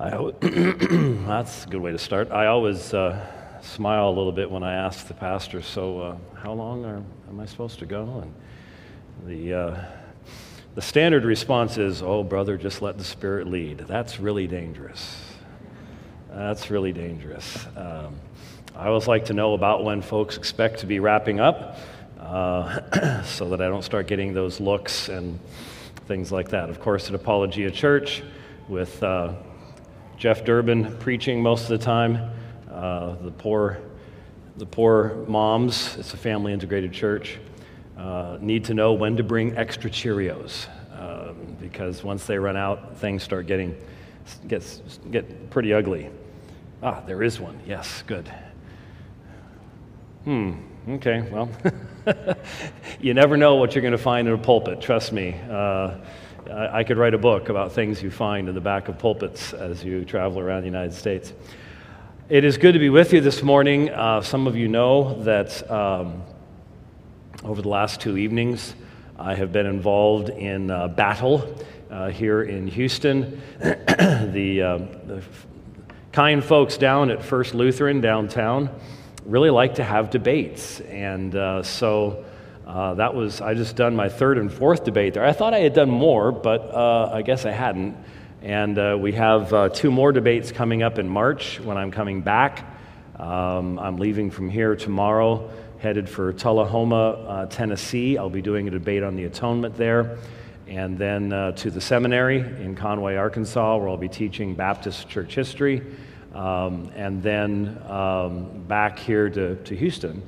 I, that's a good way to start. I always uh, smile a little bit when I ask the pastor, so uh, how long are, am I supposed to go? And the, uh, the standard response is, oh, brother, just let the Spirit lead. That's really dangerous. That's really dangerous. Um, I always like to know about when folks expect to be wrapping up uh, so that I don't start getting those looks and things like that. Of course, at Apologia Church, with uh, Jeff Durbin preaching most of the time. Uh, the poor, the poor moms. It's a family integrated church. Uh, need to know when to bring extra Cheerios um, because once they run out, things start getting gets get pretty ugly. Ah, there is one. Yes, good. Hmm. Okay. Well, you never know what you're going to find in a pulpit. Trust me. Uh, I, could write a book about things you find in the back of pulpits as you travel around the United States. It is good to be with you this morning. Uh, some of you know that um, over the last two evenings, I have been involved in uh, battle uh, here in Houston. the, uh, the kind folks down at First Lutheran downtown really like to have debates. And uh, so uh, that was, I just done my third and fourth debate there. I thought I had done more, but uh, I guess I hadn't. And uh, we have uh, two more debates coming up in March when I'm coming back. Um, I'm leaving from here tomorrow, headed for Tullahoma, uh, Tennessee. I'll be doing a debate on the atonement there. And then uh, to the seminary in Conway, Arkansas, where I'll be teaching Baptist church history. Um, and then um, back here to, to Houston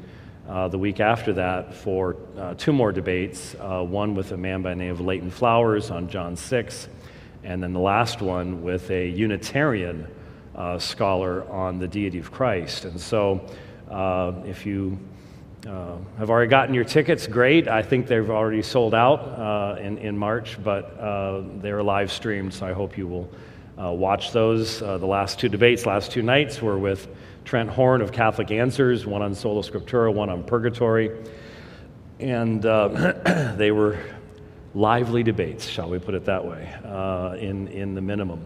uh, the week after that for uh, two more debates uh, one with a man by the name of Leighton Flowers on John 6, and then the last one with a Unitarian uh, scholar on the deity of Christ. And so, uh, if you have already gotten your tickets, great. I think they've already sold out in, in March, but they're live streamed, so I hope you will watch those. the last two debates, last two nights, were with Trent Horn of Catholic Answers, one on Sola Scriptura, one on Purgatory. And uh, they were lively debates, shall we put it that way, uh, in, in the minimum.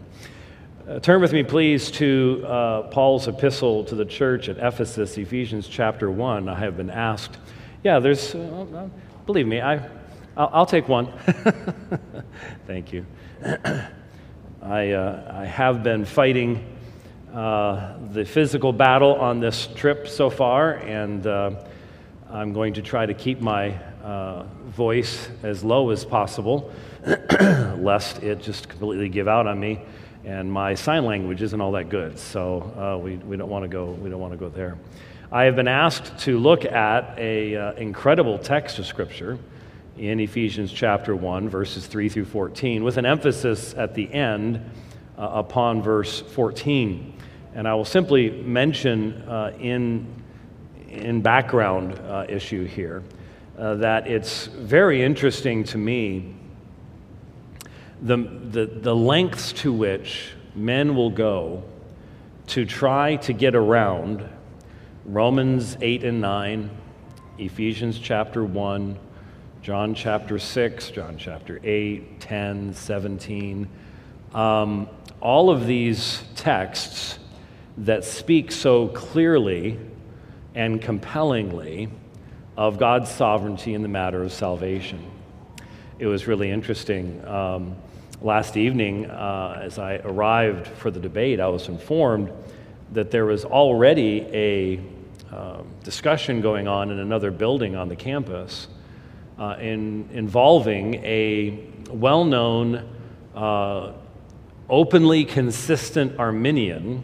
Uh, turn with me, please, to uh, Paul's epistle to the church at Ephesus, Ephesians chapter 1. I have been asked, yeah, there's, uh, uh, believe me, I, I'll, I'll take one. Thank you. I, I have been fighting uh, the physical battle on this trip so far, and uh, I'm going to try to keep my uh, voice as low as possible, lest it just completely give out on me. And my sign language isn't all that good, so uh, we, we don't want to go. We don't want to go there. I have been asked to look at a uh, incredible text of Scripture in Ephesians chapter one, verses three through fourteen, with an emphasis at the end upon verse fourteen. And I will simply mention uh, in, in background uh, issue here uh, that it's very interesting to me the, the, the lengths to which men will go to try to get around Romans 8 and 9, Ephesians chapter 1, John chapter 6, John chapter 8, 10, 17. Um, all of these texts that speak so clearly and compellingly of God's sovereignty in the matter of salvation. It was really interesting. Um, last evening, uh, as I arrived for the debate, I was informed that there was already a uh, discussion going on in another building on the campus uh, in, involving a well known, uh, openly consistent Arminian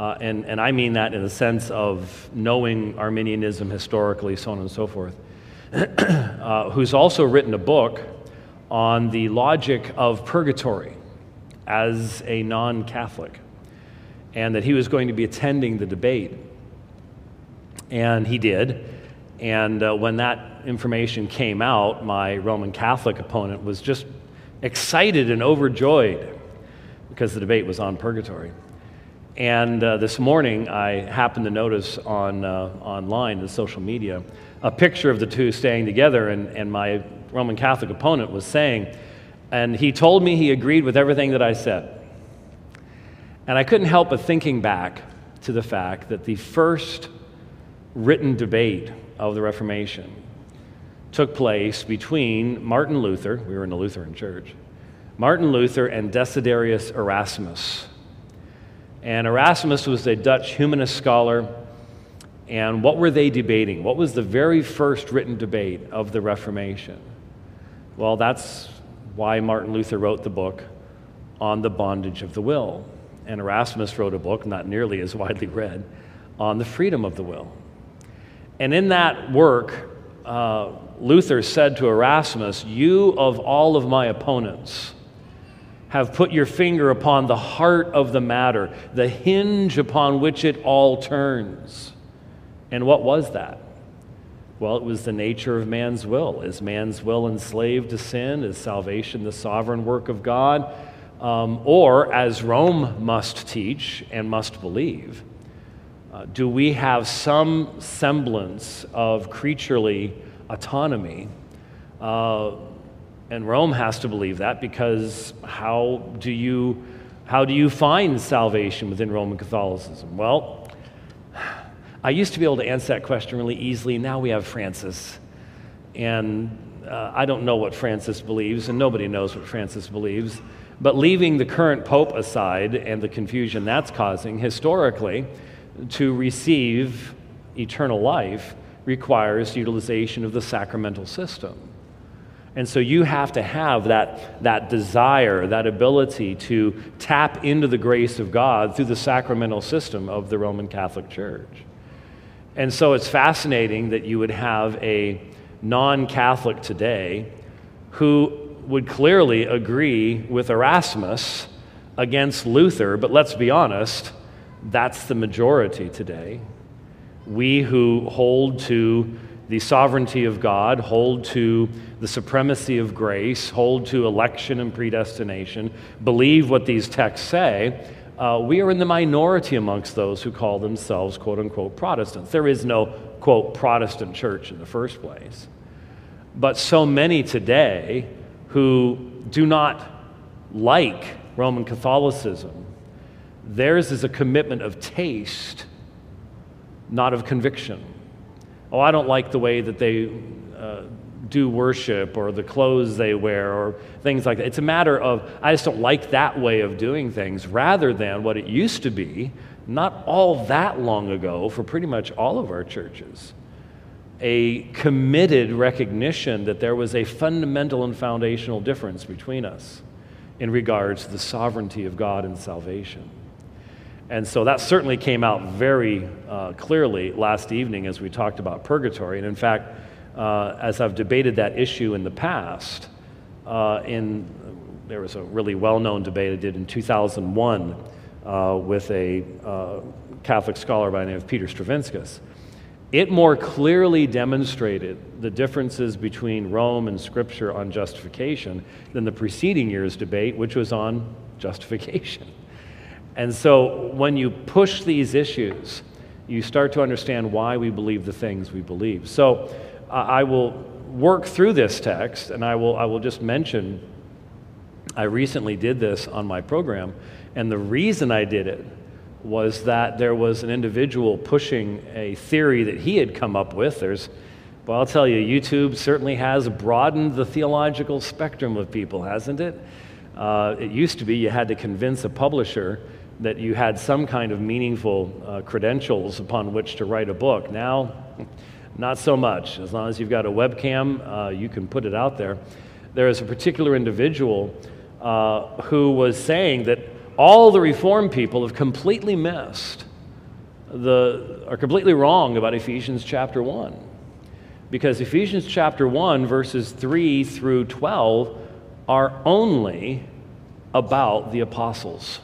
uh, and, and I mean that in the sense of knowing Arminianism historically, so on and so forth, uh, who's also written a book on the logic of purgatory as a non Catholic, and that he was going to be attending the debate. And he did. And uh, when that information came out, my Roman Catholic opponent was just excited and overjoyed because the debate was on purgatory. And uh, this morning, I happened to notice on, uh, online, the social media, a picture of the two staying together, and, and my Roman Catholic opponent was saying, and he told me he agreed with everything that I said. And I couldn't help but thinking back to the fact that the first written debate of the Reformation took place between Martin Luther, we were in a Lutheran church, Martin Luther and Desiderius Erasmus. And Erasmus was a Dutch humanist scholar. And what were they debating? What was the very first written debate of the Reformation? Well, that's why Martin Luther wrote the book on the bondage of the will. And Erasmus wrote a book, not nearly as widely read, on the freedom of the will. And in that work, uh, Luther said to Erasmus, You of all of my opponents have put your finger upon the heart of the matter, the hinge upon which it all turns. And what was that? Well, it was the nature of man's will. Is man's will enslaved to sin? Is salvation the sovereign work of God? Um, or, as Rome must teach and must believe, uh, do we have some semblance of creaturely autonomy? Uh, and Rome has to believe that because how do you, how do you find salvation within Roman Catholicism? Well, I used to be able to answer that question really easily. Now we have Francis. And uh, I don't know what Francis believes, and nobody knows what Francis believes. But leaving the current pope aside and the confusion that's causing, historically, to receive eternal life requires utilization of the sacramental system. And so you have to have that, that desire, that ability to tap into the grace of God through the sacramental system of the Roman Catholic Church. And so it's fascinating that you would have a non Catholic today who would clearly agree with Erasmus against Luther, but let's be honest, that's the majority today. We who hold to the sovereignty of God, hold to the supremacy of grace, hold to election and predestination, believe what these texts say, uh, we are in the minority amongst those who call themselves quote unquote Protestants. There is no quote Protestant church in the first place. But so many today who do not like Roman Catholicism, theirs is a commitment of taste, not of conviction. Oh, I don't like the way that they uh, do worship or the clothes they wear or things like that. It's a matter of, I just don't like that way of doing things rather than what it used to be, not all that long ago for pretty much all of our churches a committed recognition that there was a fundamental and foundational difference between us in regards to the sovereignty of God and salvation. And so that certainly came out very uh, clearly last evening as we talked about purgatory. And in fact, uh, as I've debated that issue in the past, uh, in, there was a really well known debate I did in 2001 uh, with a uh, Catholic scholar by the name of Peter Stravinskas it more clearly demonstrated the differences between Rome and Scripture on justification than the preceding year's debate, which was on justification. And so when you push these issues, you start to understand why we believe the things we believe. So uh, I will work through this text, and I will, I will just mention I recently did this on my program, and the reason I did it was that there was an individual pushing a theory that he had come up with. There's, well, I'll tell you, YouTube certainly has broadened the theological spectrum of people, hasn't it? Uh, it used to be you had to convince a publisher that you had some kind of meaningful uh, credentials upon which to write a book. Now, not so much. As long as you've got a webcam, uh, you can put it out there. There is a particular individual uh, who was saying that all the reform people have completely missed the, are completely wrong about Ephesians chapter 1. Because Ephesians chapter 1, verses 3 through 12, are only about the apostles.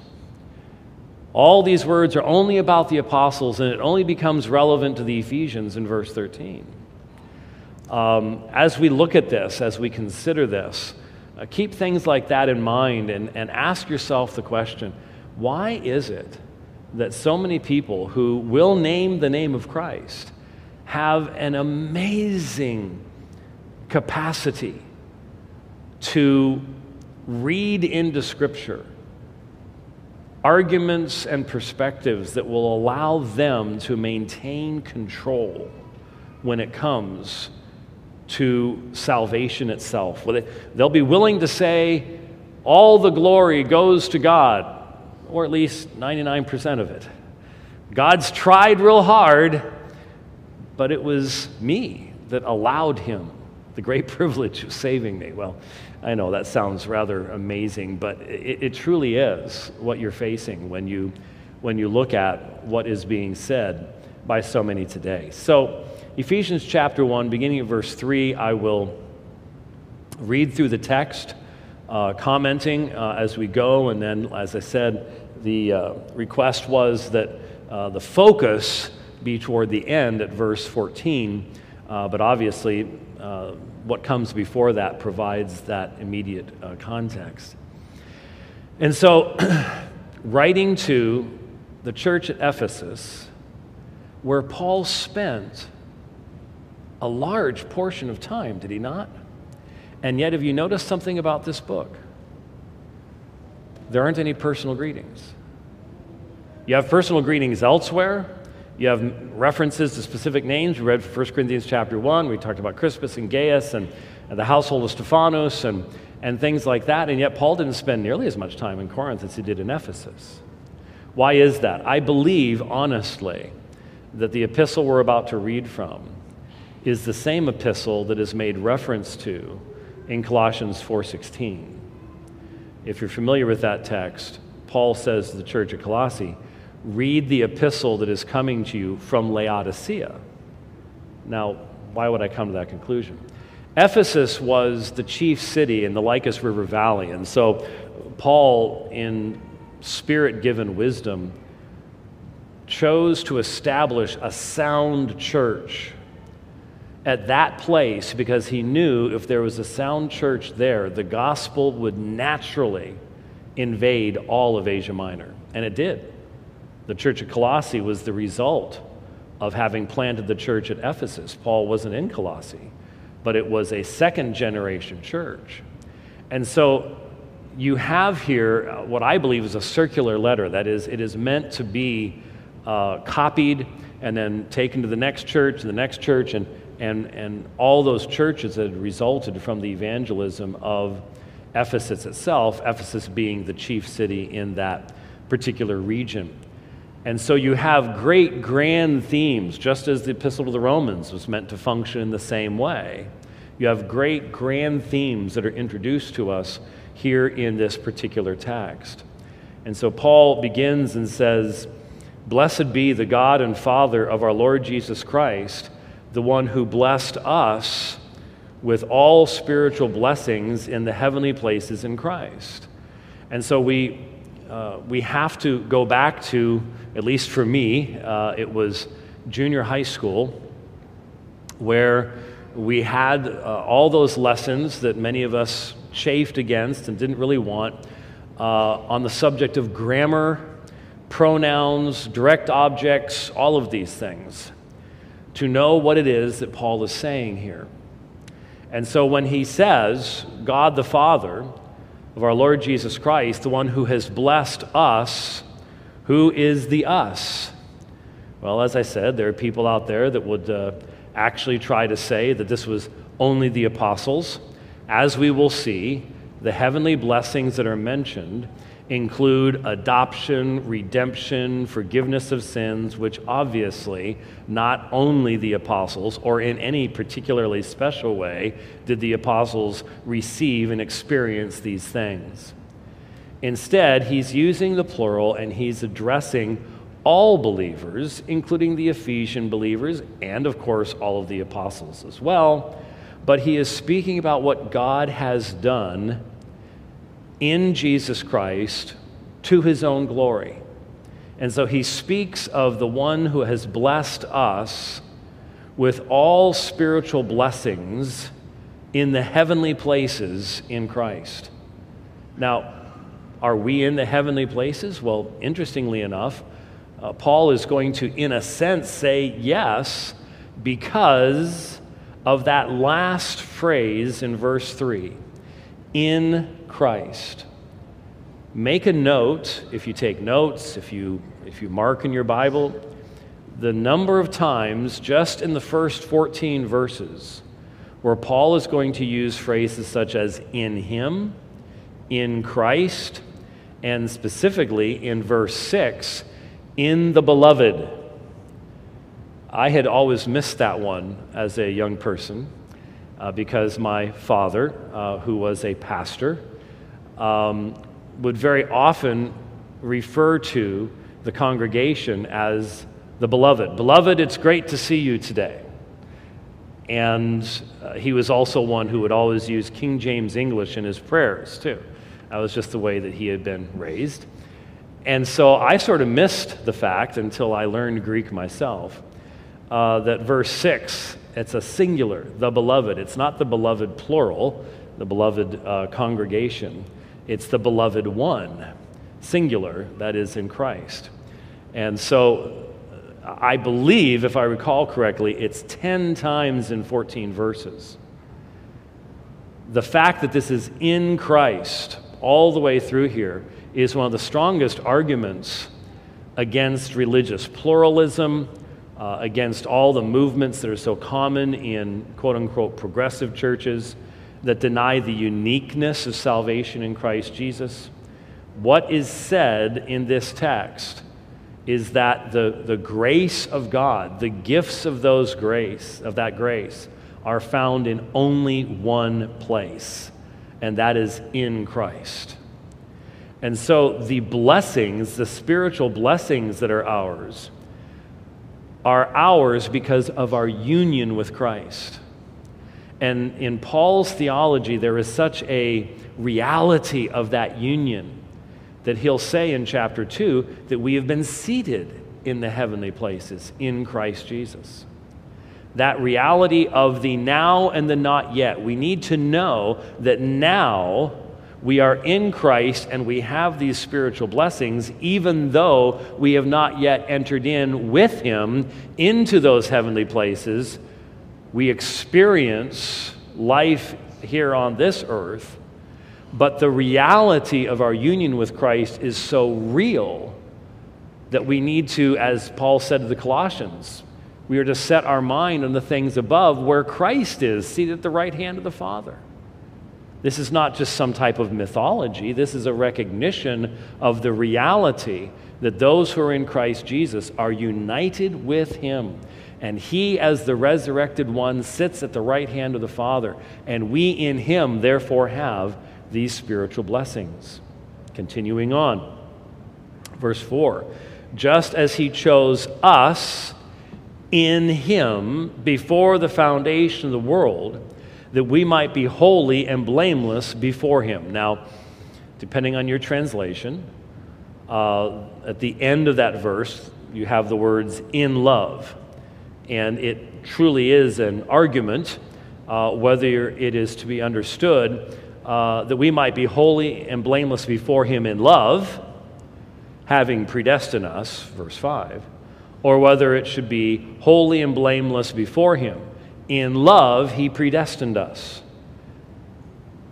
All these words are only about the apostles, and it only becomes relevant to the Ephesians in verse 13. Um, as we look at this, as we consider this, uh, keep things like that in mind and, and ask yourself the question why is it that so many people who will name the name of Christ have an amazing capacity to read into Scripture arguments and perspectives that will allow them to maintain control when it comes to salvation itself. They'll be willing to say, all the glory goes to God, or at least 99% of it. God's tried real hard, but it was me that allowed him the great privilege of saving me. Well, I know that sounds rather amazing, but it, it, truly is what you're facing when you, when you look at what is being said by so many today. So, Ephesians chapter 1, beginning at verse 3, I will read through the text, uh, commenting uh, as we go, and then, as I said, the uh, request was that uh, the focus be toward the end at verse 14, uh, but obviously, uh, what comes before that provides that immediate uh, context. And so, writing to the church at Ephesus, where Paul spent a large portion of time, did he not? And yet, have you noticed something about this book? There aren't any personal greetings. You have personal greetings elsewhere, you have references to specific names. We read 1 Corinthians chapter 1. We talked about Crispus and Gaius and, and the household of Stephanas and, and things like that. And yet, Paul didn't spend nearly as much time in Corinth as he did in Ephesus. Why is that? I believe, honestly, that the epistle we're about to read from is the same epistle that is made reference to in Colossians 4:16. If you're familiar with that text, Paul says to the church at Colossae, read the epistle that is coming to you from Laodicea. Now, why would I come to that conclusion? Ephesus was the chief city in the Lycus River Valley, and so Paul, in spirit given wisdom, chose to establish a sound church at that place because he knew if there was a sound church there, the gospel would naturally invade all of Asia Minor. And it did. The church at Colossae was the result of having planted the church at Ephesus. Paul wasn't in Colossae, but it was a second generation church. And so you have here uh, what I believe is a circular letter. That is, it is meant to be uh, copied and then taken to the next church and the next church, and, and, and all those churches that had resulted from the evangelism of Ephesus itself, Ephesus being the chief city in that particular region. And so you have great grand themes, just as the Epistle to the Romans was meant to function in the same way. You have great grand themes that are introduced to us here in this particular text. And so Paul begins and says, Blessed be the God and Father of our Lord Jesus Christ, the one who blessed us with all spiritual blessings in the heavenly places in Christ. And so we, uh, we have to go back to at least for me, uh, it was junior high school where we had uh, all those lessons that many of us chafed against and didn't really want uh, on the subject of grammar, pronouns, direct objects, all of these things, to know what it is that Paul is saying here. And so when he says, God the Father of our Lord Jesus Christ, the one who has blessed us who is the us? Well, as I said, there are people out there that would uh, actually try to say that this was only the apostles. As we will see, the heavenly blessings that are mentioned include adoption, redemption, forgiveness of sins, which obviously not only the apostles, or in any particularly special way, did the apostles receive and experience these things. Instead, he's using the plural and he's addressing all believers, including the Ephesian believers and, of course, all of the apostles as well. But he is speaking about what God has done in Jesus Christ to his own glory. And so he speaks of the one who has blessed us with all spiritual blessings in the heavenly places in Christ. Now, are we in the heavenly places? Well, interestingly enough, uh, Paul is going to, in a sense, say yes because of that last phrase in verse 3 in Christ. make a note if you take notes, if you, if you mark in your Bible, the number of times just in the first 14 verses where Paul is going to use phrases such as in him, in Christ, and specifically in verse 6, in the beloved. I had always missed that one as a young person uh, because my father, uh, who was a pastor, um, would very often refer to the congregation as the beloved. Beloved, it's great to see you today. And uh, he was also one who would always use King James English in his prayers, too. That was just the way that he had been raised. And so I sort of missed the fact until I learned Greek myself uh, that verse 6, it's a singular, the beloved. It's not the beloved plural, the beloved uh, congregation. It's the beloved one, singular, that is in Christ. And so I believe, if I recall correctly, it's 10 times in 14 verses. The fact that this is in Christ all the way through here is one of the strongest arguments against religious pluralism, uh, against all the movements that are so common in quote unquote progressive churches that deny the uniqueness of salvation in Christ Jesus. What is said in this text is that the, the grace of God, the gifts of those grace, of that grace, are found in only one place, and that is in Christ. And so the blessings, the spiritual blessings that are ours, are ours because of our union with Christ. And in Paul's theology, there is such a reality of that union that he'll say in chapter 2 that we have been seated in the heavenly places in Christ Jesus. That reality of the now and the not yet. We need to know that now we are in Christ and we have these spiritual blessings, even though we have not yet entered in with Him into those heavenly places. We experience life here on this earth but the reality of our union with Christ is so real that we need to, as Paul said to the Colossians, we are to set our mind on the things above where Christ is, seated at the right hand of the Father. This is not just some type of mythology, this is a recognition of the reality that those who are in Christ Jesus are united with Him. And He, as the resurrected one, sits at the right hand of the Father. And we in Him, therefore, have these spiritual blessings. Continuing on, verse 4 just as he chose us in him before the foundation of the world, that we might be holy and blameless before him. Now, depending on your translation, uh, at the end of that verse, you have the words in love. And it truly is an argument uh, whether it is to be understood uh, that we might be holy and blameless before him in love, having predestined us, verse 5, or whether it should be holy and blameless before him. In love, he predestined us.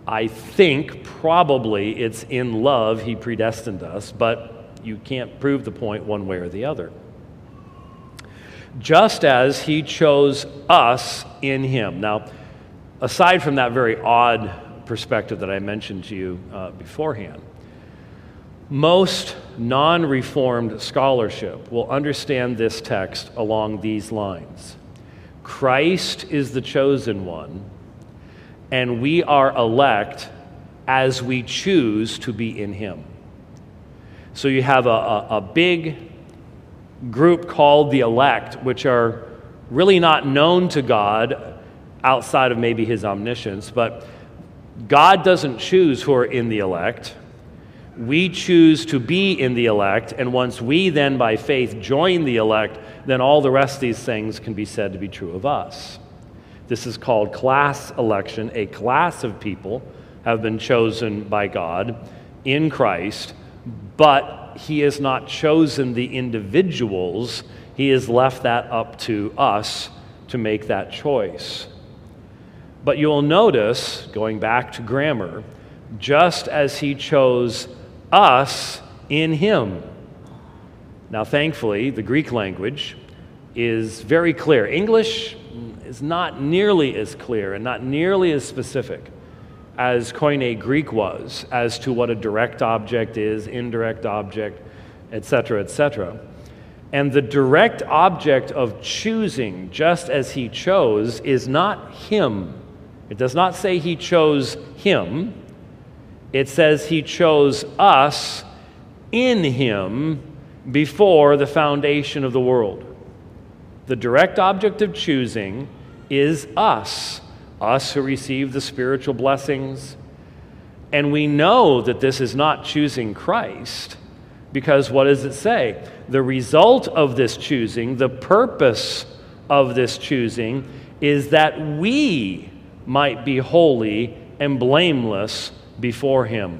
I think probably it's in love he predestined us, but you can't prove the point one way or the other. Just as he chose us in him. Now, aside from that very odd perspective that I mentioned to you uh, beforehand. Most non reformed scholarship will understand this text along these lines Christ is the chosen one, and we are elect as we choose to be in him. So you have a, a, a big group called the elect, which are really not known to God outside of maybe his omniscience, but God doesn't choose who are in the elect. We choose to be in the elect, and once we then, by faith, join the elect, then all the rest of these things can be said to be true of us. This is called class election. A class of people have been chosen by God in Christ, but He has not chosen the individuals. He has left that up to us to make that choice. But you'll notice, going back to grammar, just as he chose us in him. Now, thankfully, the Greek language is very clear. English is not nearly as clear and not nearly as specific as Koine Greek was as to what a direct object is, indirect object, etc., etc. And the direct object of choosing, just as he chose, is not him. It does not say he chose him, it says he chose us in him before the foundation of the world. The direct object of choosing is us, us who receive the spiritual blessings. And we know that this is not choosing Christ because what does it say? The result of this choosing, the purpose of this choosing, is that we might be holy and blameless before Him.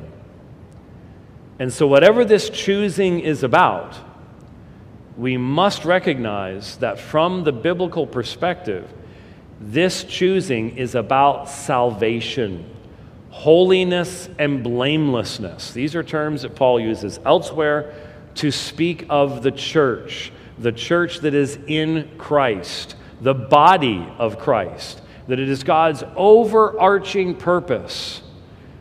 And so, whatever this choosing is about, we must recognize that from the biblical perspective, this choosing is about salvation, holiness, and blamelessness. These are terms that Paul uses elsewhere to speak of the church, the church that is in Christ, the body of Christ, that it is God's overarching purpose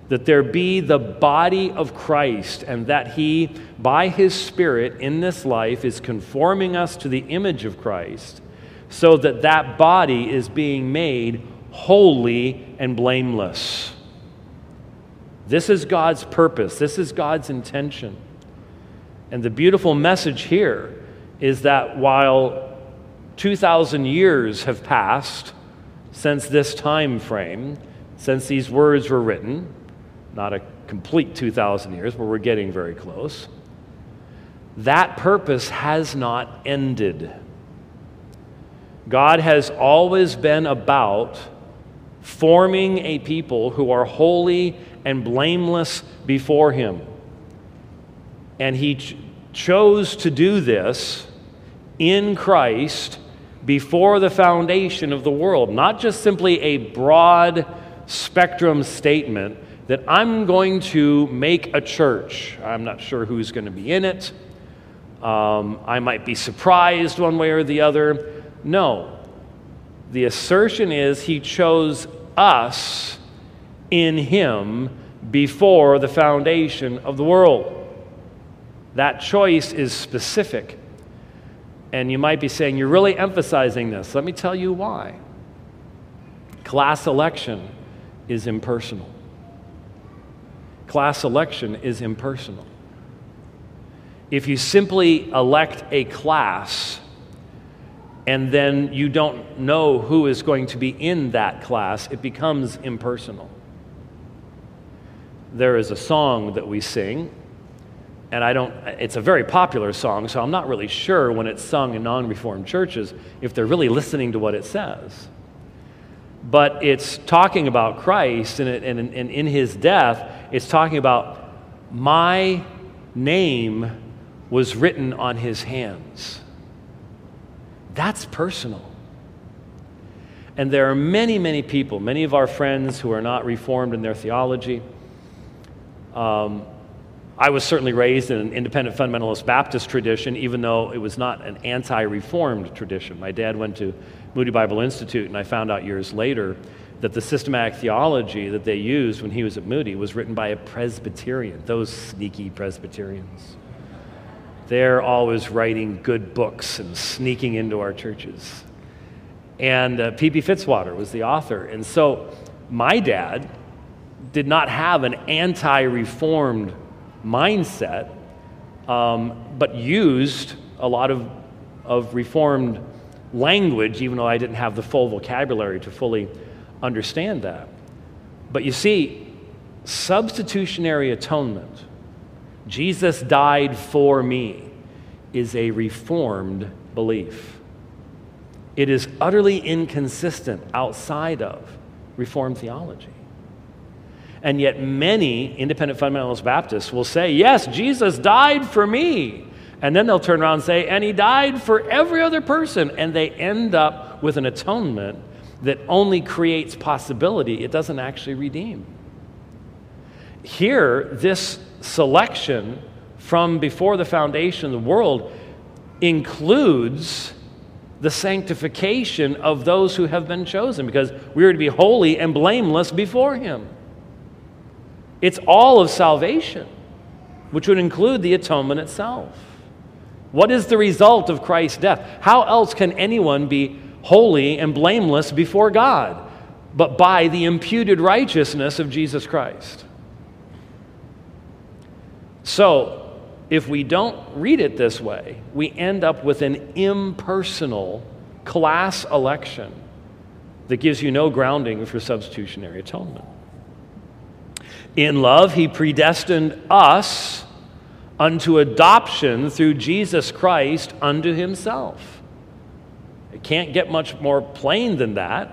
that there be the body of Christ, and that He, by His Spirit in this life, is conforming us to the image of Christ, so that that body is being made holy and blameless. This is God's purpose, this is God's intention. And the beautiful message here is that while 2,000 years have passed since this time frame, since these words were written, not a complete 2,000 years, but we're getting very close. That purpose has not ended. God has always been about forming a people who are holy and blameless before Him. And He ch- chose to do this in Christ before the foundation of the world, not just simply a broad spectrum statement that I'm going to make a church. I'm not sure who's going to be in it. Um, I might be surprised one way or the other. No. The assertion is he chose us in him before the foundation of the world. That choice is specific. And you might be saying, You're really emphasizing this. Let me tell you why. Class election is impersonal class election is impersonal. If you simply elect a class and then you don't know who is going to be in that class, it becomes impersonal. There is a song that we sing, and I don't, it's a very popular song, so I'm not really sure when it's sung in non reformed churches if they're really listening to what it says but it's talking about Christ, and, and, and in his death, it's talking about my name was written on his hands. That's personal. And there are many, many people, many of our friends who are not reformed in their theology. Um, I was certainly raised in an independent fundamentalist Baptist tradition, even though it was not an anti reformed tradition. My dad went to Moody Bible Institute, and I found out years later that the systematic theology that they used when he was at Moody was written by a Presbyterian, those sneaky Presbyterians. They're always writing good books and sneaking into our churches. And P.B. Uh, Fitzwater was the author. And so my dad did not have an anti reformed mindset, um, but used a lot of, of reformed language, even though I didn't have the full vocabulary to fully understand that. But you see, substitutionary atonement, Jesus died for me, is a reformed belief. It is utterly inconsistent outside of Reformed theology. And yet, many independent fundamentalist Baptists will say, Yes, Jesus died for me. And then they'll turn around and say, and he died for every other person. And they end up with an atonement that only creates possibility, it doesn't actually redeem. Here, this selection from before the foundation of the world includes the sanctification of those who have been chosen because we are to be holy and blameless before Him. It's all of salvation, which would include the atonement itself. What is the result of Christ's death? How else can anyone be holy and blameless before God but by the imputed righteousness of Jesus Christ? So, if we don't read it this way, we end up with an impersonal class election that gives you no grounding for substitutionary atonement. In love, he predestined us unto adoption through Jesus Christ unto himself. It can't get much more plain than that,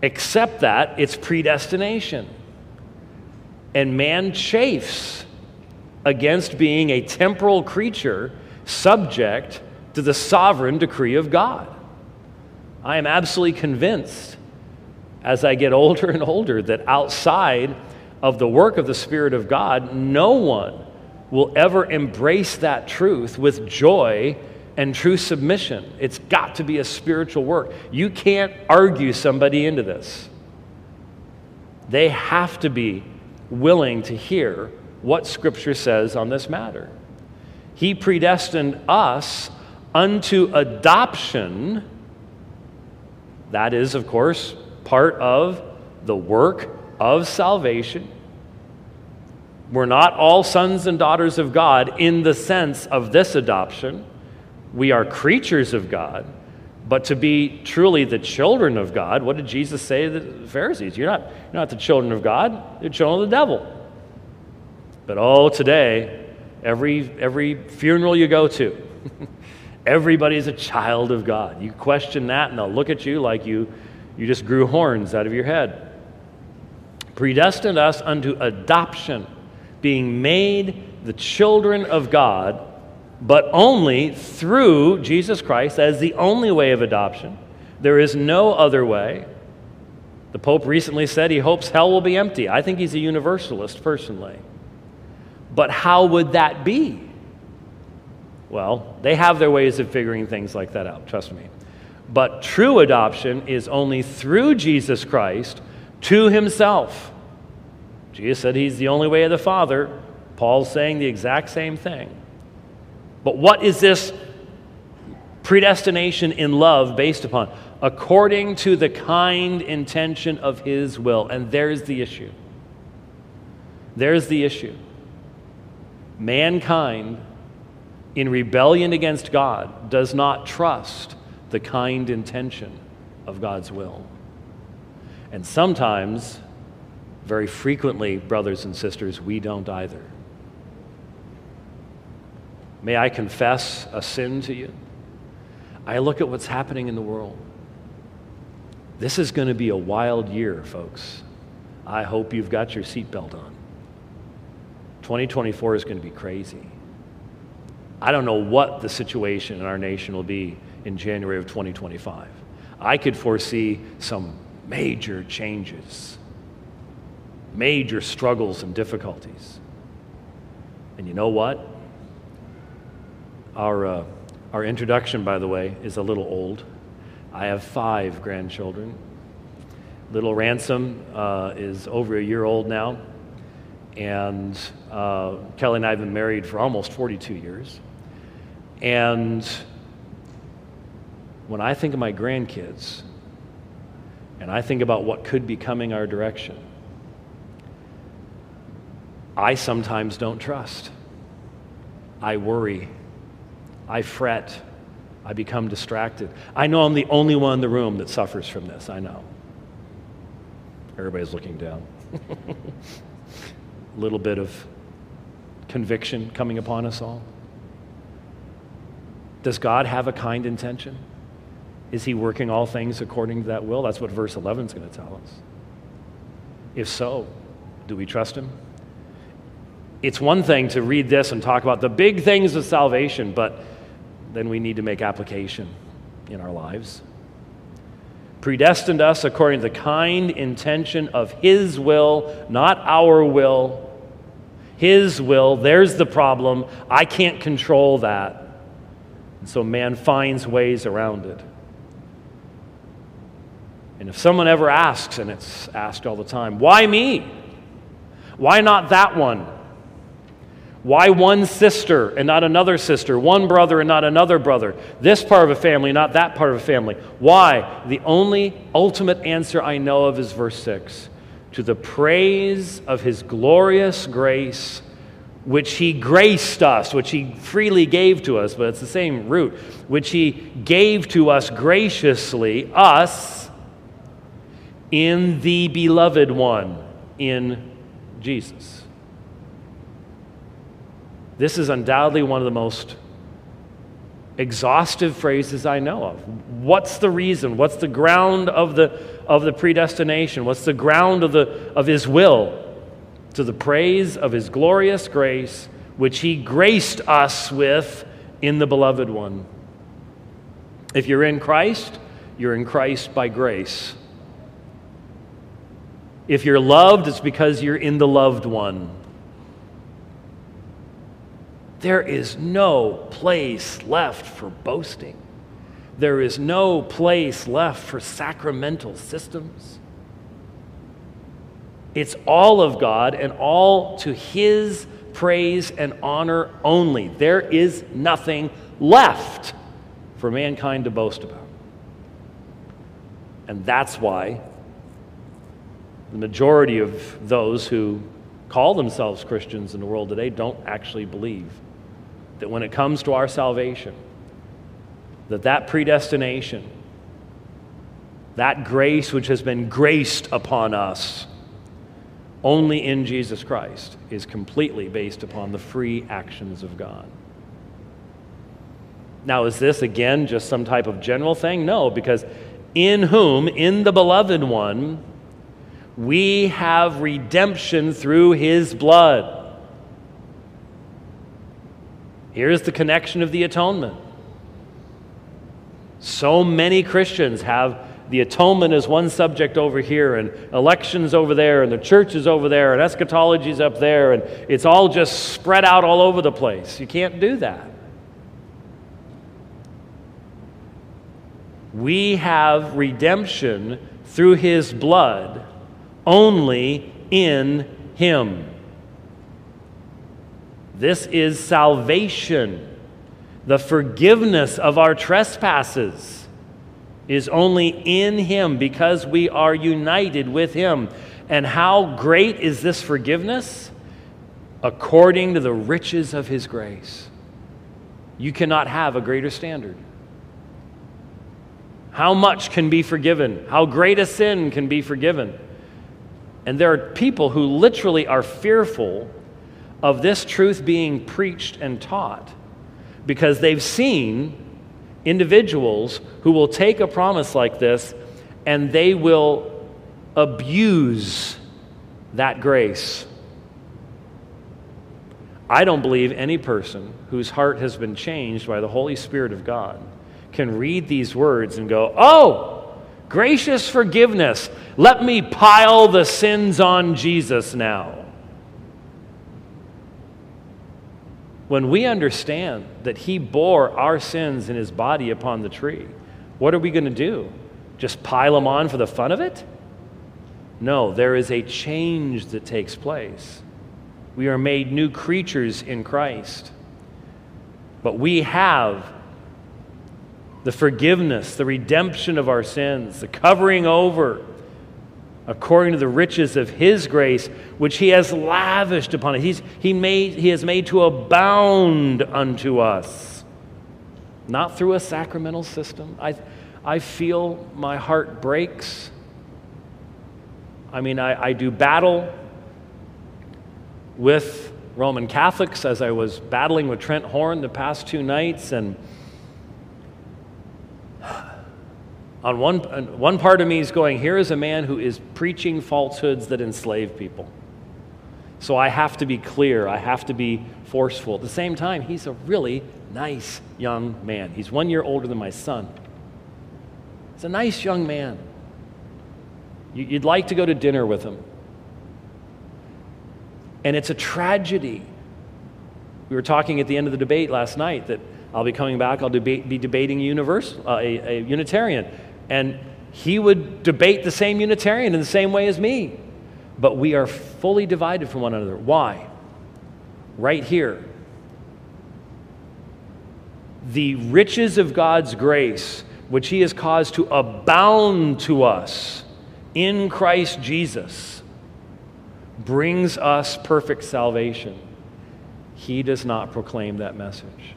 except that it's predestination. And man chafes against being a temporal creature subject to the sovereign decree of God. I am absolutely convinced as I get older and older that outside of the work of the Spirit of God, no one will ever embrace that truth with joy and true submission. It's got to be a spiritual work. You can't argue somebody into this. They have to be willing to hear what Scripture says on this matter. He predestined us unto adoption. That is, of course, part of the work of salvation. We're not all sons and daughters of God in the sense of this adoption. We are creatures of God, but to be truly the children of God, what did Jesus say to the Pharisees? You're not, you're not the children of God, you're children of the devil. But oh, today, every, every funeral you go to, everybody's a child of God. You question that, and they'll look at you like you, you just grew horns out of your head. Predestined us unto adoption, being made the children of God, but only through Jesus Christ as the only way of adoption. There is no other way. The Pope recently said he hopes hell will be empty. I think he's a universalist personally. But how would that be? Well, they have their ways of figuring things like that out, trust me. But true adoption is only through Jesus Christ to himself. Jesus said he's the only way of the Father. Paul's saying the exact same thing. But what is this predestination in love based upon? According to the kind intention of his will. And there's the issue. There's the issue mankind in rebellion against God does not trust the kind intention of God's will. And sometimes, very frequently, brothers and sisters, we don't either. May I confess a sin to you? I look at what's happening in the world. This is going to be a wild year, folks. I hope you've got your seatbelt on. 2024 is going to be crazy. I don't know what the situation in our nation will be in January of 2025. I could foresee some major changes, major struggles and difficulties. And you know what? Our, uh, our introduction, by the way, is a little old. I have five grandchildren. Little Ransom uh, is over a year old now. And uh, Kelly and I have been married for almost 42 years. And when I think of my grandkids, and I think about what could be coming our direction, I sometimes don't trust. I worry. I fret. I become distracted. I know I'm the only one in the room that suffers from this. I know. Everybody's looking down. A little bit of conviction coming upon us all? Does God have a kind intention? Is he working all things according to that will? That's what verse 11 is going to tell us. If so, do we trust him? It's one thing to read this and talk about the big things of salvation, but then we need to make application in our lives. Predestined us according to the kind intention of his will, not our will His will. There's the problem. I can't control that. And so man finds ways around it. And if someone ever asks, and it's asked all the time, why me? Why not that one? Why one sister and not another sister? One brother and not another brother? This part of a family, not that part of a family? Why? The only ultimate answer I know of is verse 6 To the praise of his glorious grace, which he graced us, which he freely gave to us, but it's the same root, which he gave to us graciously, us, in the beloved one, in Jesus. This is undoubtedly one of the most exhaustive phrases I know of. What's the reason? What's the ground of the, of the predestination? What's the ground of, the, of His will? To the praise of His glorious grace, which He graced us with in the beloved one. If you're in Christ, you're in Christ by grace. If you're loved, it's because you're in the loved one. There is no place left for boasting. There is no place left for sacramental systems. It's all of God and all to His praise and honor only. There is nothing left for mankind to boast about. And that's why the majority of those who call themselves Christians in the world today don't actually believe that when it comes to our salvation, that that predestination, that grace which has been graced upon us only in Jesus Christ, is completely based upon the free actions of God. Now, is this again just some type of general thing? No, because in whom, in the beloved one, we have redemption through his blood Here's the connection of the atonement. So many Christians have the atonement as one subject over here, and elections over there, and the church is over there, and eschatology is up there, and it's all just spread out all over the place. You can't do that. We have redemption through his blood only in him. This is salvation. The forgiveness of our trespasses is only in Him because we are united with Him. And how great is this forgiveness? According to the riches of His grace. You cannot have a greater standard. How much can be forgiven? How great a sin can be forgiven? And there are people who literally are fearful of this truth being preached and taught because they've seen individuals who will take a promise like this and they will abuse that grace. I don't believe any person whose heart has been changed by the Holy Spirit of God can read these words and go, Oh, gracious forgiveness. Let me pile the sins on Jesus now. When we understand that He bore our sins in His body upon the tree, what are we going to do? Just pile them on for the fun of it? No, there is a change that takes place. We are made new creatures in Christ. But we have the forgiveness, the redemption of our sins, the covering over according to the riches of his grace, which he has lavished upon us. He's, he, made, he has made to abound unto us. Not through a sacramental system. I, I feel my heart breaks. I mean, I, I do battle with Roman Catholics as I was battling with Trent Horn the past two nights, and On one, one part of me is going, here is a man who is preaching falsehoods that enslave people. So I have to be clear, I have to be forceful. At the same time, he's a really nice young man. He's one year older than my son. He's a nice young man. You'd like to go to dinner with him. And it's a tragedy. We were talking at the end of the debate last night that I'll be coming back, I'll debate, be debating universe, uh, a, a Unitarian. And he would debate the same Unitarian in the same way as me. But we are fully divided from one another. Why? Right here. The riches of God's grace, which He has caused to abound to us in Christ Jesus, brings us perfect salvation. He does not proclaim that message.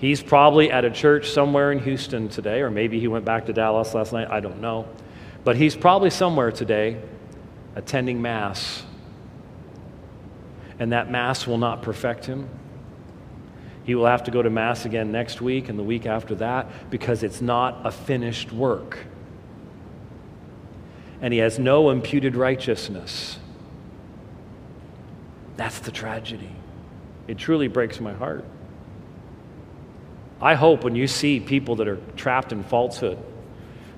He's probably at a church somewhere in Houston today, or maybe he went back to Dallas last night. I don't know. But he's probably somewhere today attending Mass. And that Mass will not perfect him. He will have to go to Mass again next week and the week after that because it's not a finished work. And he has no imputed righteousness. That's the tragedy. It truly breaks my heart. I hope when you see people that are trapped in falsehood,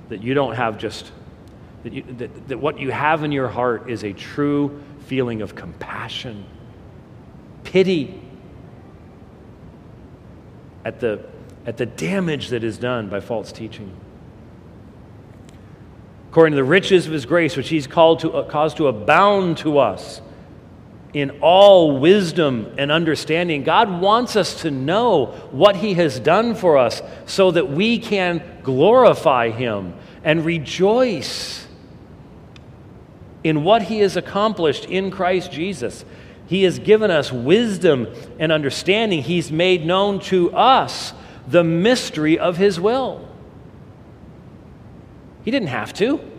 that you don't have just, that, you, that, that what you have in your heart is a true feeling of compassion, pity at the, at the damage that is done by false teaching. According to the riches of his grace, which he's called to, uh, caused to abound to us in all wisdom and understanding. God wants us to know what He has done for us so that we can glorify Him and rejoice in what He has accomplished in Christ Jesus. He has given us wisdom and understanding. He's made known to us the mystery of His will. He didn't have to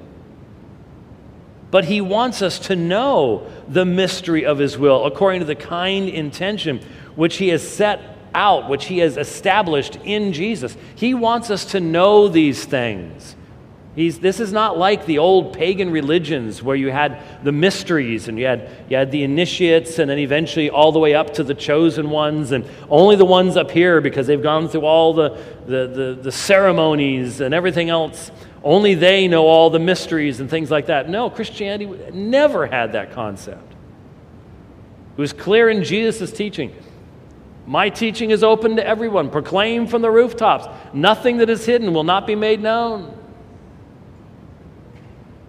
but he wants us to know the mystery of his will according to the kind intention which he has set out, which he has established in Jesus. He wants us to know these things. He's, this is not like the old pagan religions where you had the mysteries and you had, you had the initiates and then eventually all the way up to the chosen ones and only the ones up here because they've gone through all the, the, the, the ceremonies and everything else. Only they know all the mysteries and things like that. No, Christianity never had that concept. It was clear in Jesus' teaching. My teaching is open to everyone. Proclaim from the rooftops. Nothing that is hidden will not be made known.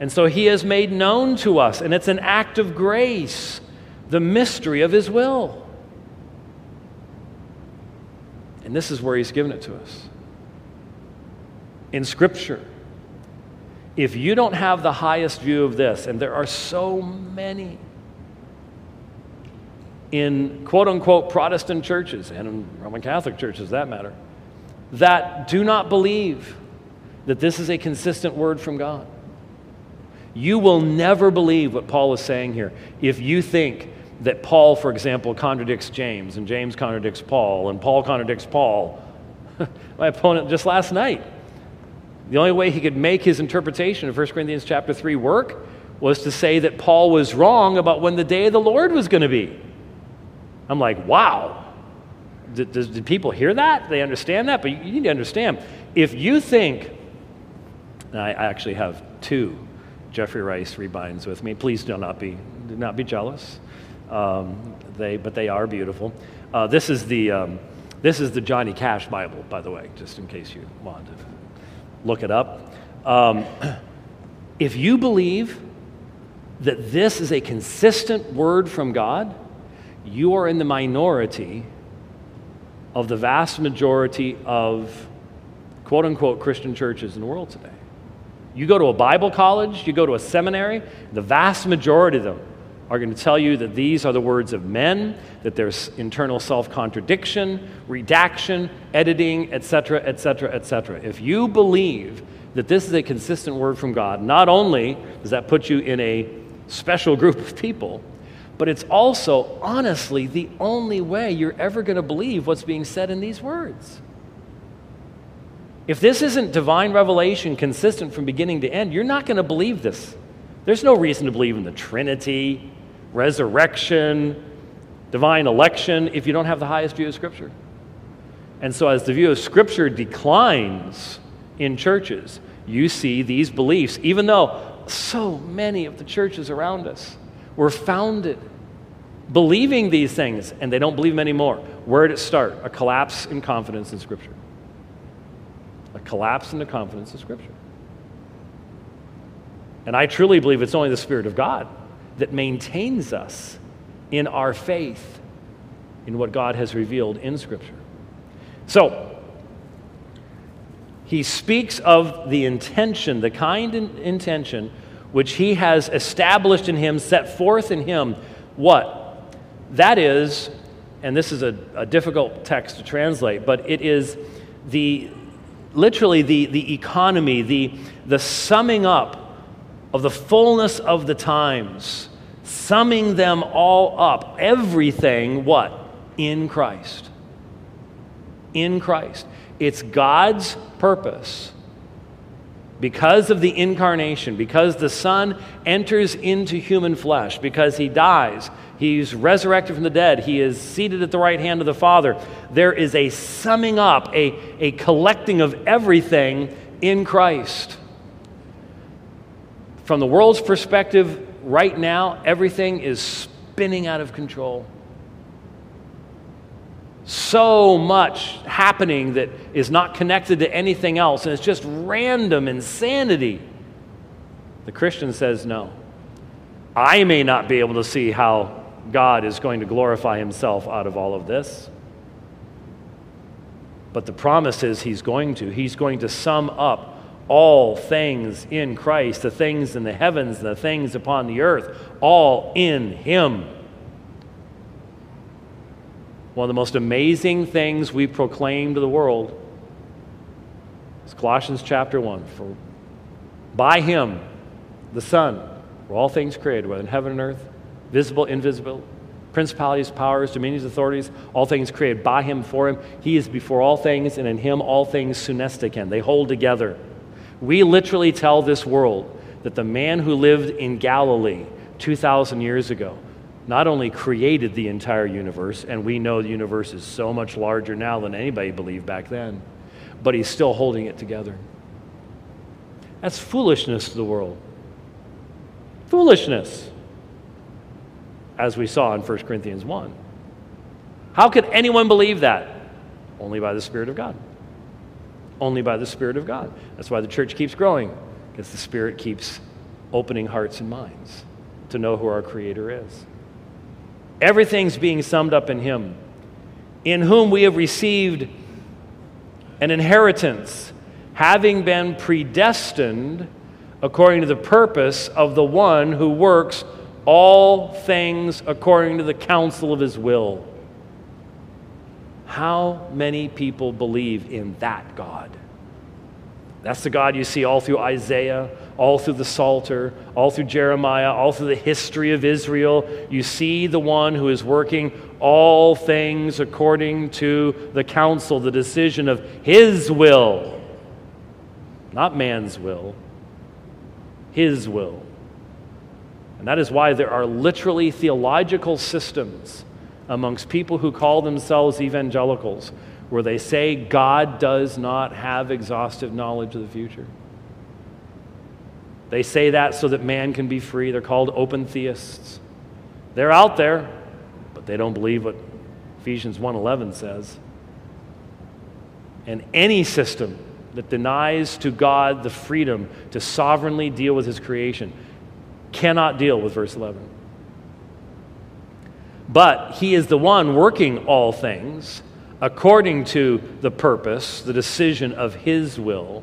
And so he has made known to us, and it's an act of grace, the mystery of his will. And this is where he's given it to us in Scripture if you don't have the highest view of this, and there are so many in quote unquote Protestant churches and in Roman Catholic churches, that matter, that do not believe that this is a consistent word from God. You will never believe what Paul is saying here if you think that Paul, for example, contradicts James, and James contradicts Paul, and Paul contradicts Paul. My opponent just last night the only way he could make his interpretation of 1 Corinthians chapter 3 work was to say that Paul was wrong about when the day of the Lord was going to be. I'm like, wow. Did, did, people hear that? They understand that? But you need to understand if you think, I actually have two Jeffrey Rice rebinds with me. Please do not be, do not be jealous. Um, they, but they are beautiful. Uh, this, is the, um, this is the Johnny Cash Bible, by the way, just in case you wanted look it up. Um, if you believe that this is a consistent word from God, you are in the minority of the vast majority of quote unquote Christian churches in the world today. You go to a Bible college, you go to a seminary, the vast majority of them are going to tell you that these are the words of men, that there's internal self contradiction, redaction, editing, etc., etc., etc. If you believe that this is a consistent word from God, not only does that put you in a special group of people, but it's also, honestly, the only way you're ever going to believe what's being said in these words. If this isn't divine revelation consistent from beginning to end, you're not going to believe this. There's no reason to believe in the Trinity, resurrection, divine election if you don't have the highest view of Scripture. And so, as the view of Scripture declines in churches, you see these beliefs, even though so many of the churches around us were founded believing these things, and they don't believe them anymore. Where did it start? A collapse in confidence in Scripture. A collapse in the confidence in Scripture. And I truly believe it's only the Spirit of God that maintains us in our faith in what God has revealed in Scripture. So, he speaks of the intention, the kind intention which he has established in him, set forth in him. What? That is, and this is a, a difficult text to translate, but it is the literally the, the economy, the, the summing up of the fullness of the times, summing them all up. Everything, what? In Christ. In Christ. It's God's purpose. Because of the incarnation, because the Son enters into human flesh, because he dies, he's resurrected from the dead, he is seated at the right hand of the Father, there is a summing up, a, a collecting of everything in Christ. From the world's perspective, right now, everything is spinning out of control so much happening that is not connected to anything else, and it's just random insanity. The Christian says, No. I may not be able to see how God is going to glorify himself out of all of this. But the promise is he's going to. He's going to sum up all things in Christ, the things in the heavens, the things upon the earth, all in him. One of the most amazing things we proclaim to the world is Colossians chapter 1. For by him, the Son, were all things created, whether in heaven and earth, visible, invisible, principalities, powers, dominions, authorities, all things created by him, for him. He is before all things, and in him all things sunesteken. They hold together. We literally tell this world that the man who lived in Galilee 2,000 years ago not only created the entire universe, and we know the universe is so much larger now than anybody believed back then, but he's still holding it together. That's foolishness to the world. Foolishness, as we saw in 1 Corinthians 1. How could anyone believe that? Only by the Spirit of God. Only by the Spirit of God. That's why the church keeps growing, because the Spirit keeps opening hearts and minds to know who our Creator is. Everything's being summed up in Him, in whom we have received an inheritance, having been predestined according to the purpose of the one who works all things according to the counsel of His will. How many people believe in that God? That's the God you see all through Isaiah, all through the Psalter, all through Jeremiah, all through the history of Israel. You see the one who is working all things according to the counsel, the decision of his will, not man's will, his will. And that is why there are literally theological systems amongst people who call themselves evangelicals where they say God does not have exhaustive knowledge of the future. They say that so that man can be free. They're called open theists. They're out there, but they don't believe what Ephesians 1:11 says. And any system that denies to God the freedom to sovereignly deal with his creation cannot deal with verse 11. But he is the one working all things according to the purpose, the decision of His will,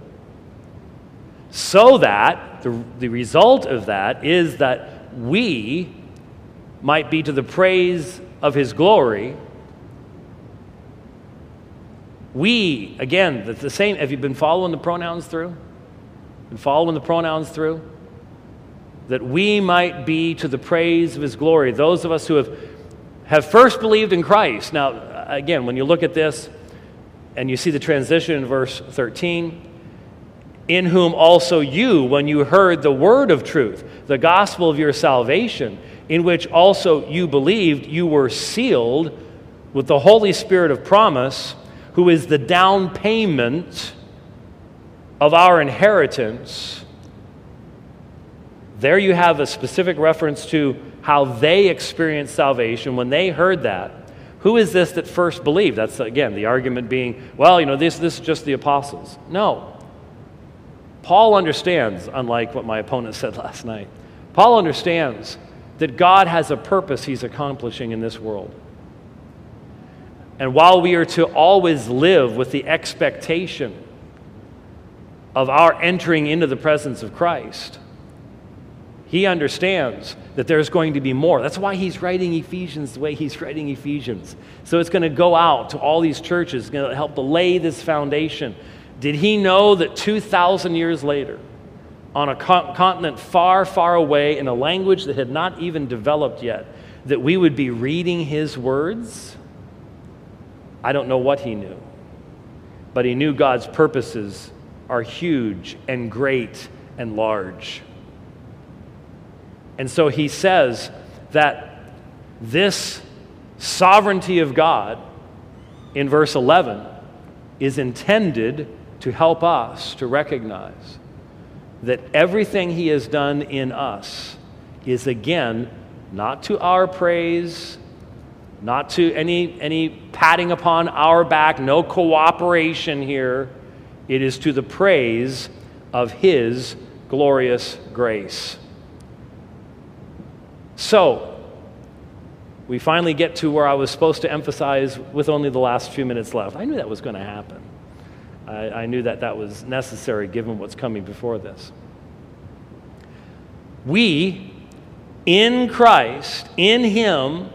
so that the, the result of that is that we might be to the praise of His glory. We, again, the, the same, have you been following the pronouns through? Been following the pronouns through? That we might be to the praise of His glory. Those of us who have, have first believed in Christ. Now, again, when you look at this and you see the transition in verse 13, in whom also you, when you heard the word of truth, the gospel of your salvation, in which also you believed, you were sealed with the Holy Spirit of promise, who is the down payment of our inheritance. There you have a specific reference to how they experienced salvation when they heard that. Who is this that first believed? That's, again, the argument being, well, you know, this, this is just the apostles. No. Paul understands, unlike what my opponent said last night, Paul understands that God has a purpose he's accomplishing in this world. And while we are to always live with the expectation of our entering into the presence of Christ, he understands that there's going to be more. That's why he's writing Ephesians the way he's writing Ephesians. So it's going to go out to all these churches, going to help to lay this foundation. Did he know that 2,000 years later, on a continent far, far away, in a language that had not even developed yet, that we would be reading his words? I don't know what he knew, but he knew God's purposes are huge and great and large. And so he says that this sovereignty of God in verse 11 is intended to help us to recognize that everything he has done in us is again not to our praise, not to any, any patting upon our back, no cooperation here. It is to the praise of his glorious grace. So, we finally get to where I was supposed to emphasize with only the last few minutes left. I knew that was going to happen. I, I knew that that was necessary given what's coming before this. We, in Christ, in Him,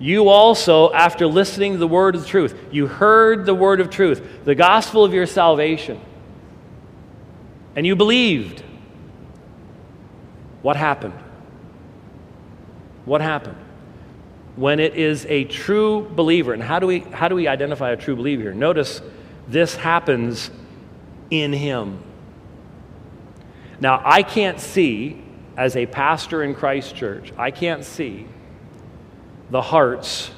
you also, after listening to the word of truth, you heard the word of truth, the gospel of your salvation, and you believed. What happened? What happened? When it is a true believer, and how do we, how do we identify a true believer here? Notice this happens in him. Now, I can't see, as a pastor in Christ Church, I can't see the hearts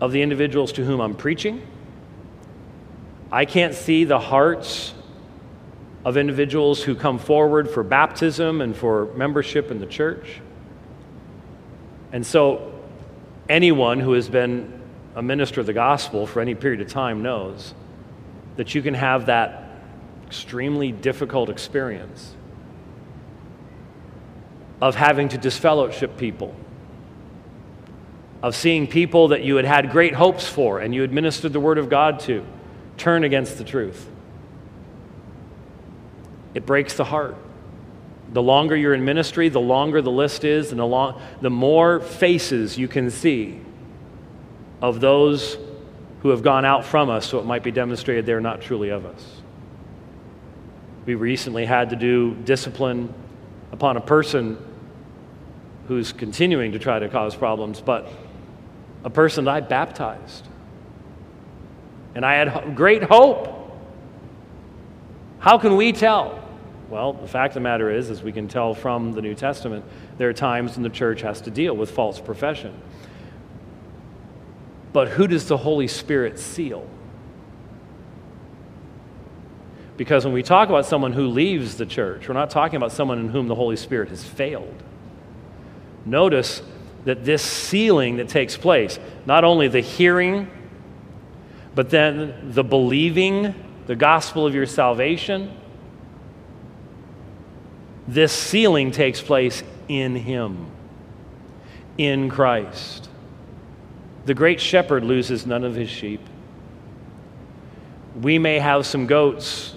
of the individuals to whom I'm preaching. I can't see the hearts of individuals who come forward for baptism and for membership in the church. And so, anyone who has been a minister of the gospel for any period of time knows that you can have that extremely difficult experience of having to disfellowship people, of seeing people that you had had great hopes for and you administered the word of God to turn against the truth. It breaks the heart. The longer you're in ministry, the longer the list is, and the, long, the more faces you can see of those who have gone out from us, so it might be demonstrated they're not truly of us. We recently had to do discipline upon a person who's continuing to try to cause problems, but a person that I baptized. And I had great hope. How can we tell? Well, the fact of the matter is, as we can tell from the New Testament, there are times when the church has to deal with false profession. But who does the Holy Spirit seal? Because when we talk about someone who leaves the church, we're not talking about someone in whom the Holy Spirit has failed. Notice that this sealing that takes place, not only the hearing, but then the believing the gospel of your salvation, this sealing takes place in Him, in Christ. The great shepherd loses none of his sheep. We may have some goats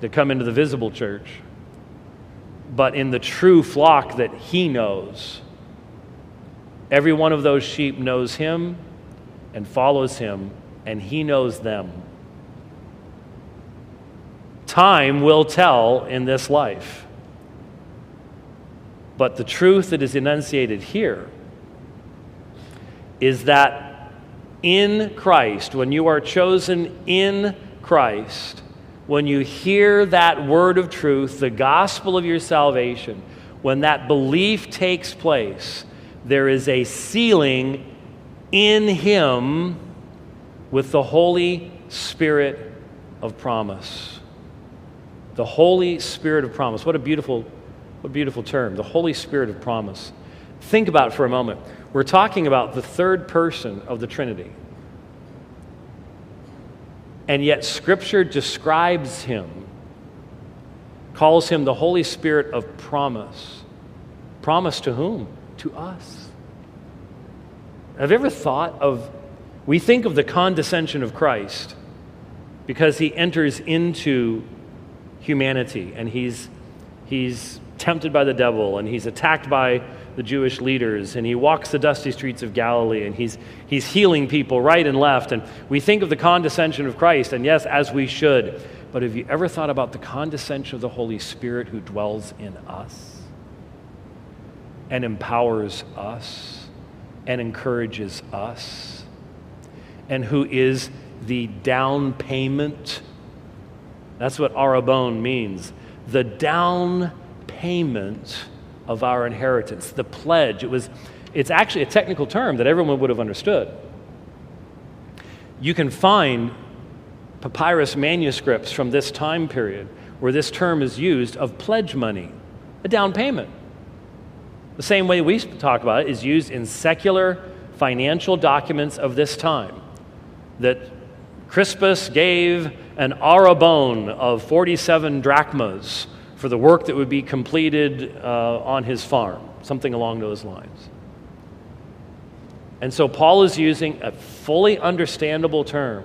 that come into the visible church, but in the true flock that He knows, every one of those sheep knows Him and follows Him, and He knows them. Time will tell in this life but the truth that is enunciated here is that in Christ, when you are chosen in Christ, when you hear that word of truth, the gospel of your salvation, when that belief takes place, there is a sealing in Him with the Holy Spirit of promise. The Holy Spirit of promise. What a beautiful What a beautiful term, the Holy Spirit of promise. Think about it for a moment. We're talking about the third person of the Trinity. And yet, Scripture describes him, calls him the Holy Spirit of promise. Promise to whom? To us. Have you ever thought of, we think of the condescension of Christ because he enters into humanity and he's, he's tempted by the devil and he's attacked by the Jewish leaders, and he walks the dusty streets of Galilee, and he's, he's healing people right and left. And we think of the condescension of Christ, and yes, as we should. But have you ever thought about the condescension of the Holy Spirit who dwells in us and empowers us and encourages us, and who is the down payment? That's what arrabon means. The down payment of our inheritance, the pledge. It was, it's actually a technical term that everyone would have understood. You can find papyrus manuscripts from this time period where this term is used of pledge money, a down payment. The same way we talk about it is used in secular financial documents of this time. That Crispus gave an arrabon of 47 drachmas for the work that would be completed uh, on his farm, something along those lines. And so Paul is using a fully understandable term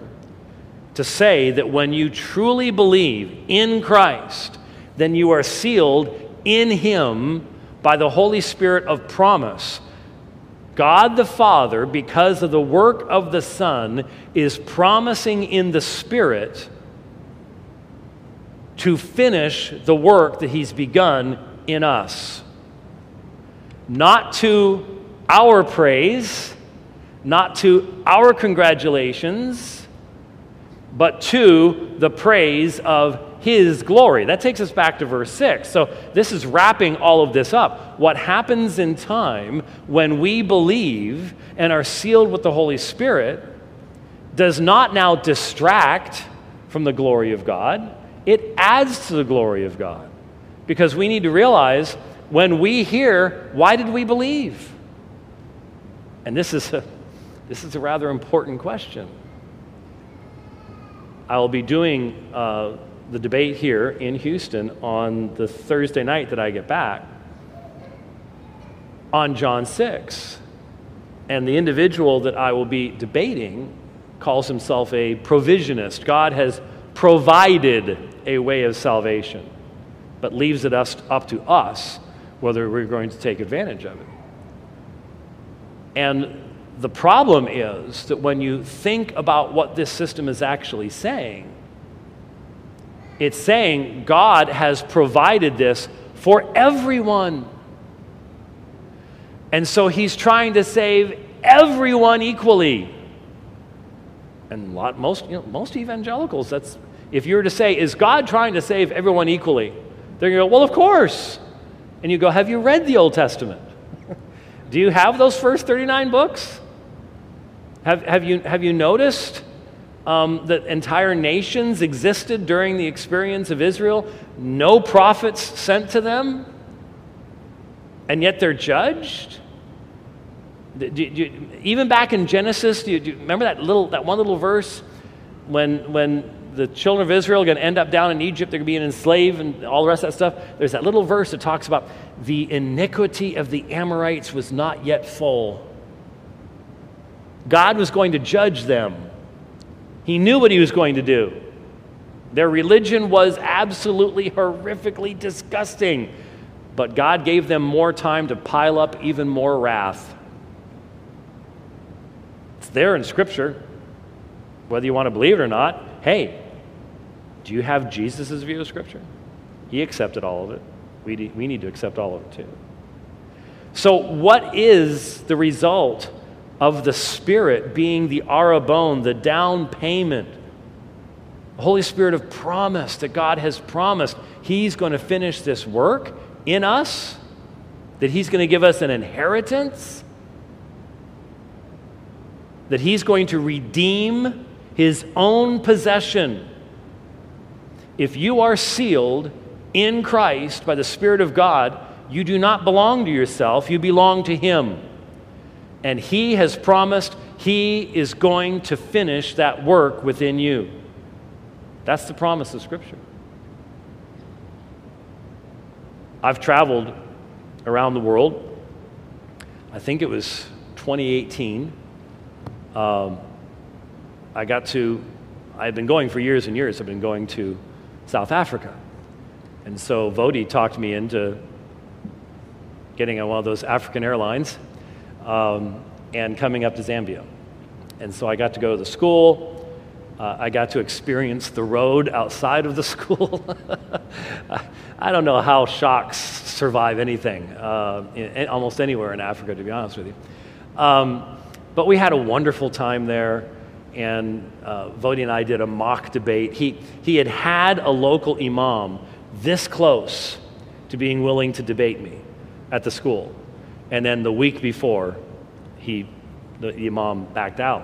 to say that when you truly believe in Christ, then you are sealed in him by the Holy Spirit of promise. God the Father, because of the work of the Son, is promising in the Spirit to finish the work that He's begun in us. Not to our praise, not to our congratulations, but to the praise of His glory. That takes us back to verse 6. So this is wrapping all of this up. What happens in time when we believe and are sealed with the Holy Spirit does not now distract from the glory of God it adds to the glory of God. Because we need to realize when we hear, why did we believe? And this is a, this is a rather important question. I will be doing uh, the debate here in Houston on the Thursday night that I get back on John 6. And the individual that I will be debating calls himself a provisionist. God has provided a way of salvation, but leaves it us, up to us whether we're going to take advantage of it. And the problem is that when you think about what this system is actually saying, it's saying God has provided this for everyone. And so he's trying to save everyone equally. And lot, most, you know, most evangelicals, that's if you were to say, Is God trying to save everyone equally? They're going to go, Well, of course. And you go, Have you read the Old Testament? Do you have those first 39 books? Have, have, you, have you noticed um, that entire nations existed during the experience of Israel? No prophets sent to them? And yet they're judged? Do, do, do, even back in Genesis, do you, remember that little that one little verse when when the children of Israel are going to end up down in Egypt. They're going to be enslaved and all the rest of that stuff. There's that little verse that talks about the iniquity of the Amorites was not yet full. God was going to judge them. He knew what he was going to do. Their religion was absolutely horrifically disgusting, but God gave them more time to pile up even more wrath. It's there in Scripture, whether you want to believe it or not. Hey, do you have Jesus' view of Scripture? He accepted all of it. We, we need to accept all of it too. So, what is the result of the Spirit being the arrabon, the down payment? The Holy Spirit of promise that God has promised He's going to finish this work in us, that He's going to give us an inheritance, that He's going to redeem His own possession if you are sealed, in Christ by the Spirit of God, you do not belong to yourself, you belong to Him. And He has promised He is going to finish that work within you. That's the promise of Scripture. I've traveled around the world. I think it was 2018. Um, I got to, I've been going for years and years. I've been going to South Africa. And so Voddie talked me into getting on one of those African airlines um, and coming up to Zambia. And so I got to go to the school. Uh, I got to experience the road outside of the school. I don't know how shocks survive anything, uh, in, almost anywhere in Africa, to be honest with you. Um, but we had a wonderful time there, and uh, Voddie and I did a mock debate. He, he had had a local imam this close to being willing to debate me at the school. And then the week before, he, the imam backed out.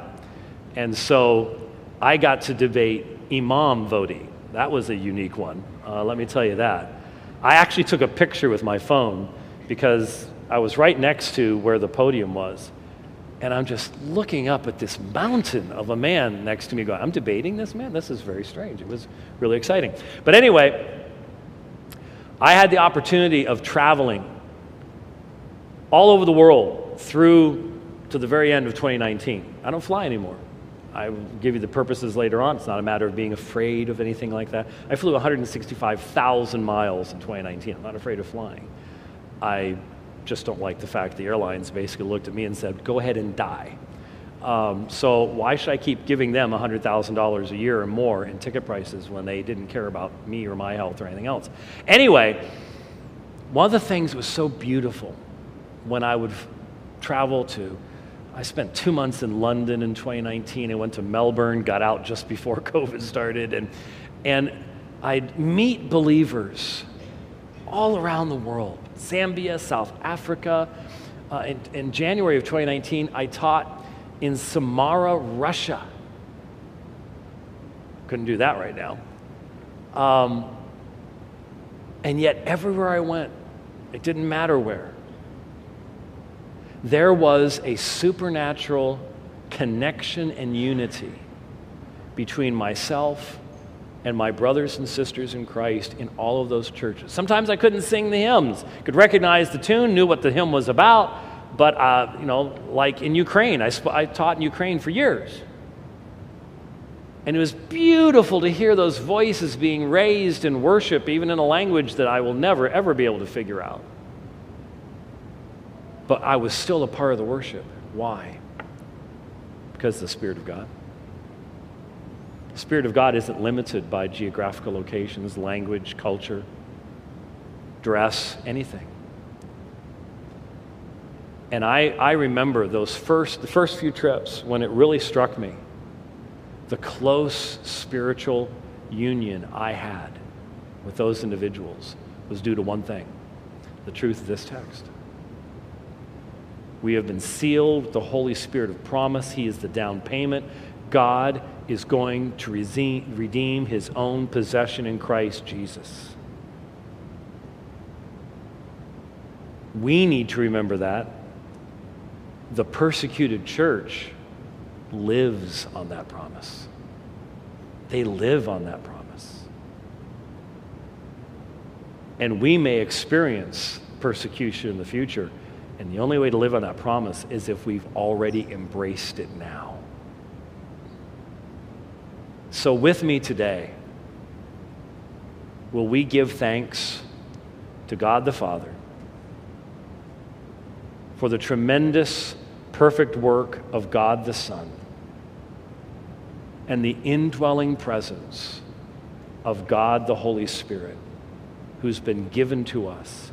And so I got to debate Imam Voddie. That was a unique one. Uh, let me tell you that. I actually took a picture with my phone because I was right next to where the podium was. And I'm just looking up at this mountain of a man next to me going, I'm debating this man? This is very strange. It was really exciting. But anyway, I had the opportunity of traveling all over the world through to the very end of 2019. I don't fly anymore. I will give you the purposes later on. It's not a matter of being afraid of anything like that. I flew 165,000 miles in 2019. I'm not afraid of flying. I just don't like the fact the airlines basically looked at me and said, go ahead and die. Um, so why should I keep giving them $100,000 a year or more in ticket prices when they didn't care about me or my health or anything else? Anyway, one of the things that was so beautiful when I would travel to, I spent two months in London in 2019. I went to Melbourne, got out just before COVID started, and, and I'd meet believers all around the world Zambia, South Africa. Uh, in, in January of 2019, I taught in Samara, Russia. Couldn't do that right now. Um, and yet, everywhere I went, it didn't matter where there was a supernatural connection and unity between myself and my brothers and sisters in Christ in all of those churches. Sometimes I couldn't sing the hymns, could recognize the tune, knew what the hymn was about, but uh, you know, like in Ukraine, I, sp- I taught in Ukraine for years. And it was beautiful to hear those voices being raised in worship, even in a language that I will never, ever be able to figure out but I was still a part of the worship. Why? Because the Spirit of God. The Spirit of God isn't limited by geographical locations, language, culture, dress, anything. And I, I remember those first, the first few trips when it really struck me the close spiritual union I had with those individuals was due to one thing the truth of this text. We have been sealed with the Holy Spirit of promise. He is the down payment. God is going to redeem his own possession in Christ Jesus. We need to remember that. The persecuted church lives on that promise. They live on that promise. And we may experience persecution in the future. And the only way to live on that promise is if we've already embraced it now. So, with me today, will we give thanks to God the Father for the tremendous, perfect work of God the Son and the indwelling presence of God the Holy Spirit who's been given to us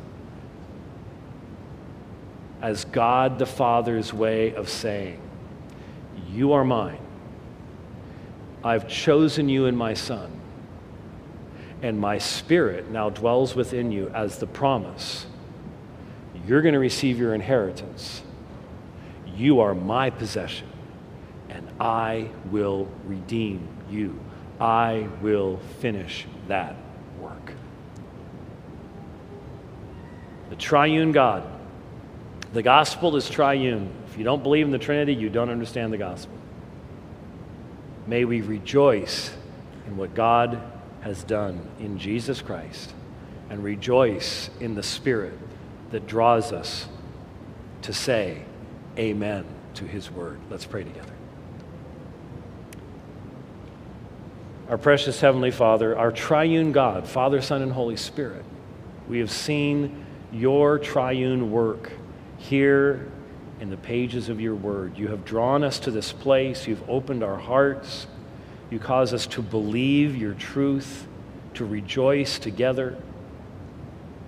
as God the Father's way of saying, You are mine. I've chosen you in my Son. And my Spirit now dwells within you as the promise. You're going to receive your inheritance. You are my possession, and I will redeem you. I will finish that work. The triune God. The gospel is triune. If you don't believe in the Trinity, you don't understand the gospel. May we rejoice in what God has done in Jesus Christ and rejoice in the Spirit that draws us to say amen to his word. Let's pray together. Our precious Heavenly Father, our triune God, Father, Son, and Holy Spirit, we have seen your triune work here in the pages of your word. You have drawn us to this place, you've opened our hearts, you cause us to believe your truth, to rejoice together.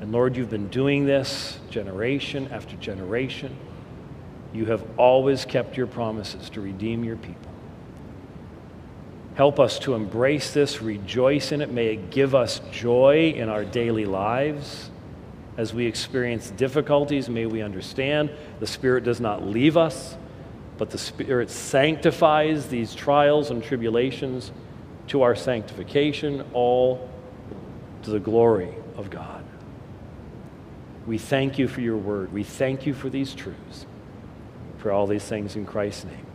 And Lord, you've been doing this generation after generation. You have always kept your promises to redeem your people. Help us to embrace this, rejoice in it. May it give us joy in our daily lives. As we experience difficulties, may we understand the Spirit does not leave us, but the Spirit sanctifies these trials and tribulations to our sanctification, all to the glory of God. We thank you for your word. We thank you for these truths. For all these things in Christ's name.